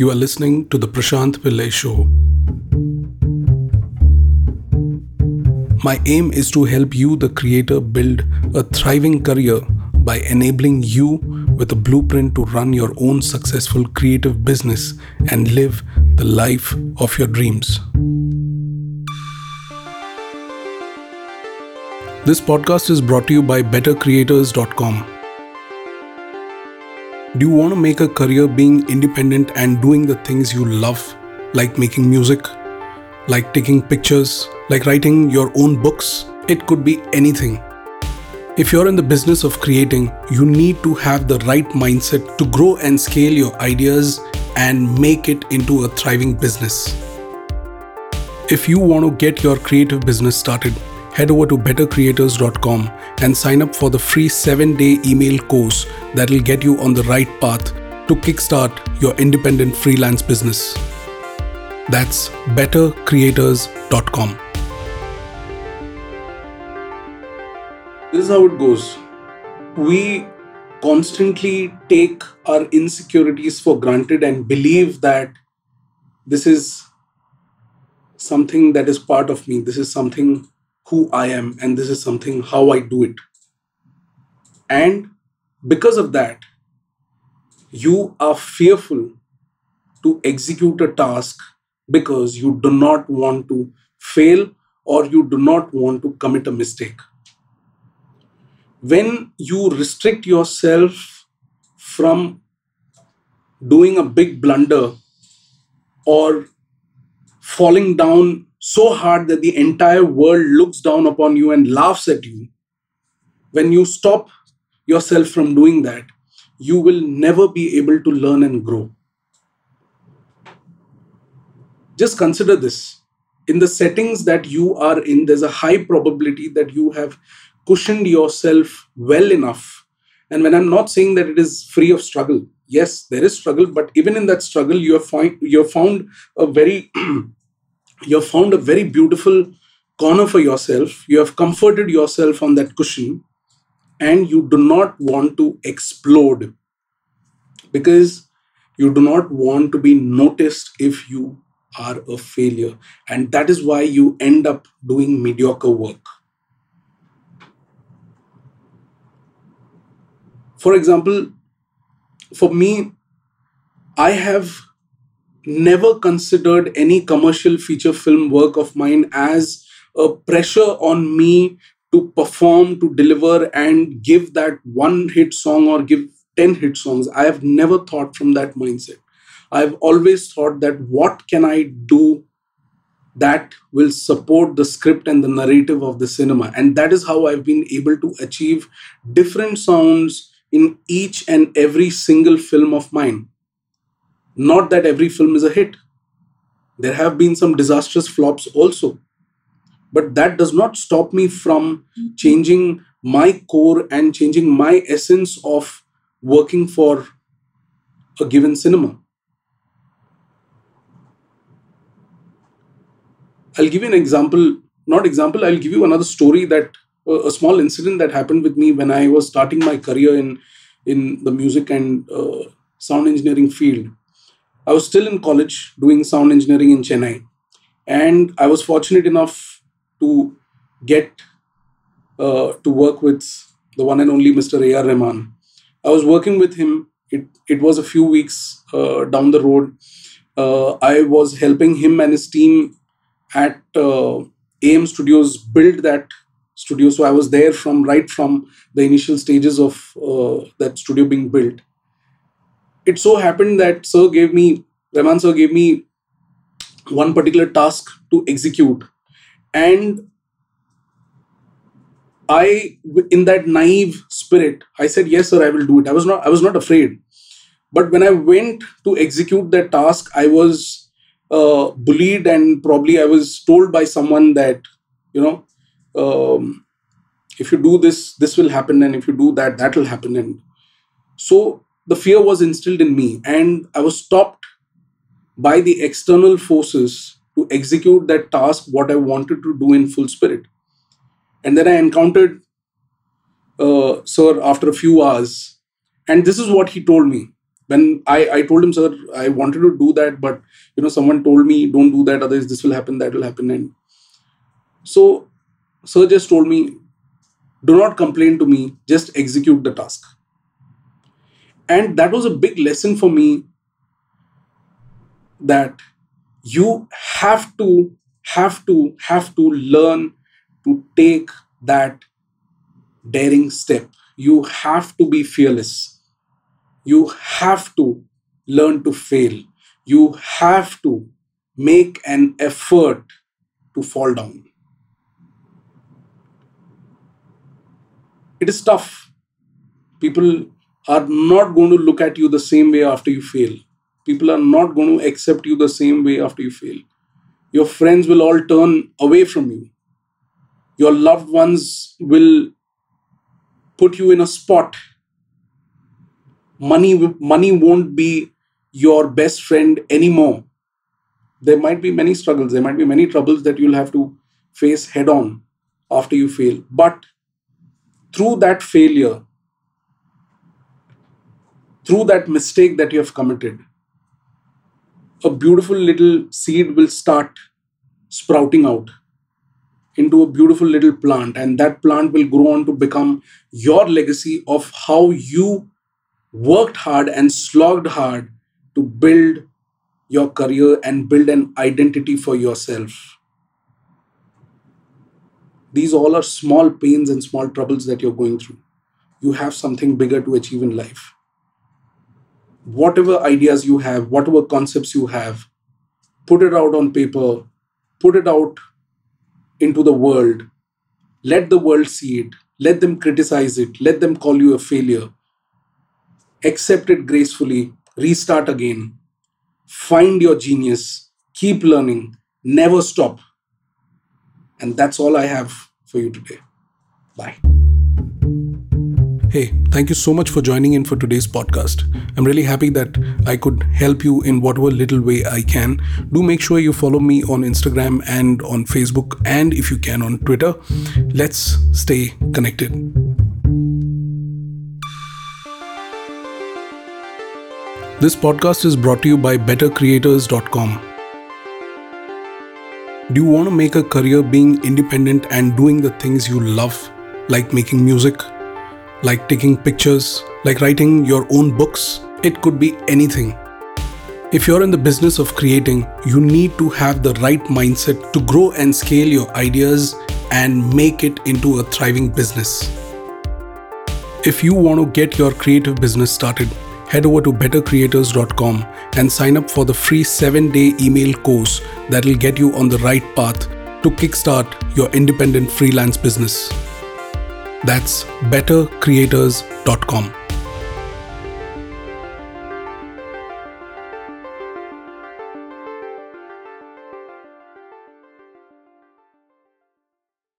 You are listening to the Prashant Pillai Show. My aim is to help you, the creator, build a thriving career by enabling you with a blueprint to run your own successful creative business and live the life of your dreams. This podcast is brought to you by bettercreators.com. Do you want to make a career being independent and doing the things you love, like making music, like taking pictures, like writing your own books? It could be anything. If you're in the business of creating, you need to have the right mindset to grow and scale your ideas and make it into a thriving business. If you want to get your creative business started, head over to bettercreators.com and sign up for the free 7-day email course that will get you on the right path to kickstart your independent freelance business. That's bettercreators.com. This is how it goes. We constantly take our insecurities for granted and believe that this is something that is part of me. This is something who I am, and this is something how I do it. And because of that, you are fearful to execute a task because you do not want to fail or you do not want to commit a mistake. When you restrict yourself from doing a big blunder or falling down so hard that the entire world looks down upon you and laughs at you, when you stop yourself from doing that, you will never be able to learn and grow. Just consider this. In the settings that you are in, there's a high probability that you have cushioned yourself well enough. And when I'm not saying that it is free of struggle, yes, there is struggle, but even in that struggle, you have you have found a very you have found a very beautiful corner for yourself. You have comforted yourself on that cushion, and you do not want to explode because you do not want to be noticed if you are a failure. And that is why you end up doing mediocre work. For example, for me, I have never considered any commercial feature film work of mine as a pressure on me to perform, to deliver, and give that one hit song or give 10 hit songs. I have never thought from that mindset. I've always thought that what can I do that will support the script and the narrative of the cinema? And that is how I've been able to achieve different sounds in each and every single film of mine. Not that every film is a hit. There have been some disastrous flops also. But that does not stop me from changing my core and changing my essence of working for a given cinema. I'll give you an example, not example, I'll give you another story that uh, a small incident that happened with me when I was starting my career in in the music and uh, sound engineering field. I was still in college doing sound engineering in Chennai, and I was fortunate enough to get uh, to work with the one and only Mr. A.R. Rahman. I was working with him. It it was a few weeks uh, down the road. Uh, I was helping him and his team at uh, AM Studios build that studio. So I was there from right from the initial stages of uh, that studio being built it so happened that sir gave me Rahman sir gave me one particular task to execute. And I in that naive spirit I said yes sir I will do it. I was not I was not afraid. But when I went to execute that task I was uh, bullied and probably I was told by someone that you know um, if you do this this will happen and if you do that that will happen. And so the fear was instilled in me and I was stopped by the external forces to execute that task what I wanted to do in full spirit. And then I encountered uh, Sir after a few hours, and this is what he told me when I, I told him, sir, I wanted to do that, but you know, someone told me, don't do that, otherwise this will happen, that will happen. And so sir just told me, do not complain to me, just execute the task. And that was a big lesson for me that you have to, have to, have to learn to take that daring step. You have to be fearless. You have to learn to fail. You have to make an effort to fall down. It is tough. People are not going to look at you the same way after you fail. People are not going to accept you the same way after you fail. Your friends will all turn away from you. Your loved ones will put you in a spot. Money, money won't be your best friend anymore. There might be many struggles, there might be many troubles that you'll have to face head on after you fail. But through that failure, through that mistake that you have committed, a beautiful little seed will start sprouting out into a beautiful little plant, and that plant will grow on to become your legacy of how you worked hard and slogged hard to build your career and build an identity for yourself. These all are small pains and small troubles that you're going through. You have something bigger to achieve in life. Whatever ideas you have, whatever concepts you have, put it out on paper, put it out into the world. Let the world see it. Let them criticize it. Let them call you a failure. Accept it gracefully. Restart again. Find your genius. Keep learning. Never stop. And that's all I have for you today. Bye. Hey, thank you so much for joining in for today's podcast. I'm really happy that I could help you in whatever little way I can. Do make sure you follow me on Instagram and on Facebook, and if you can, on Twitter. Let's stay connected. This podcast is brought to you by bettercreators.com. Do you want to make a career being independent and doing the things you love, like making music, like taking pictures, like writing your own books? It could be anything. If you're in the business of creating, you need to have the right mindset to grow and scale your ideas and make it into a thriving business. If you want to get your creative business started, head over to bettercreators.com and sign up for the free 7 day email course that will get you on the right path to kickstart your independent freelance business. That's bettercreators.com.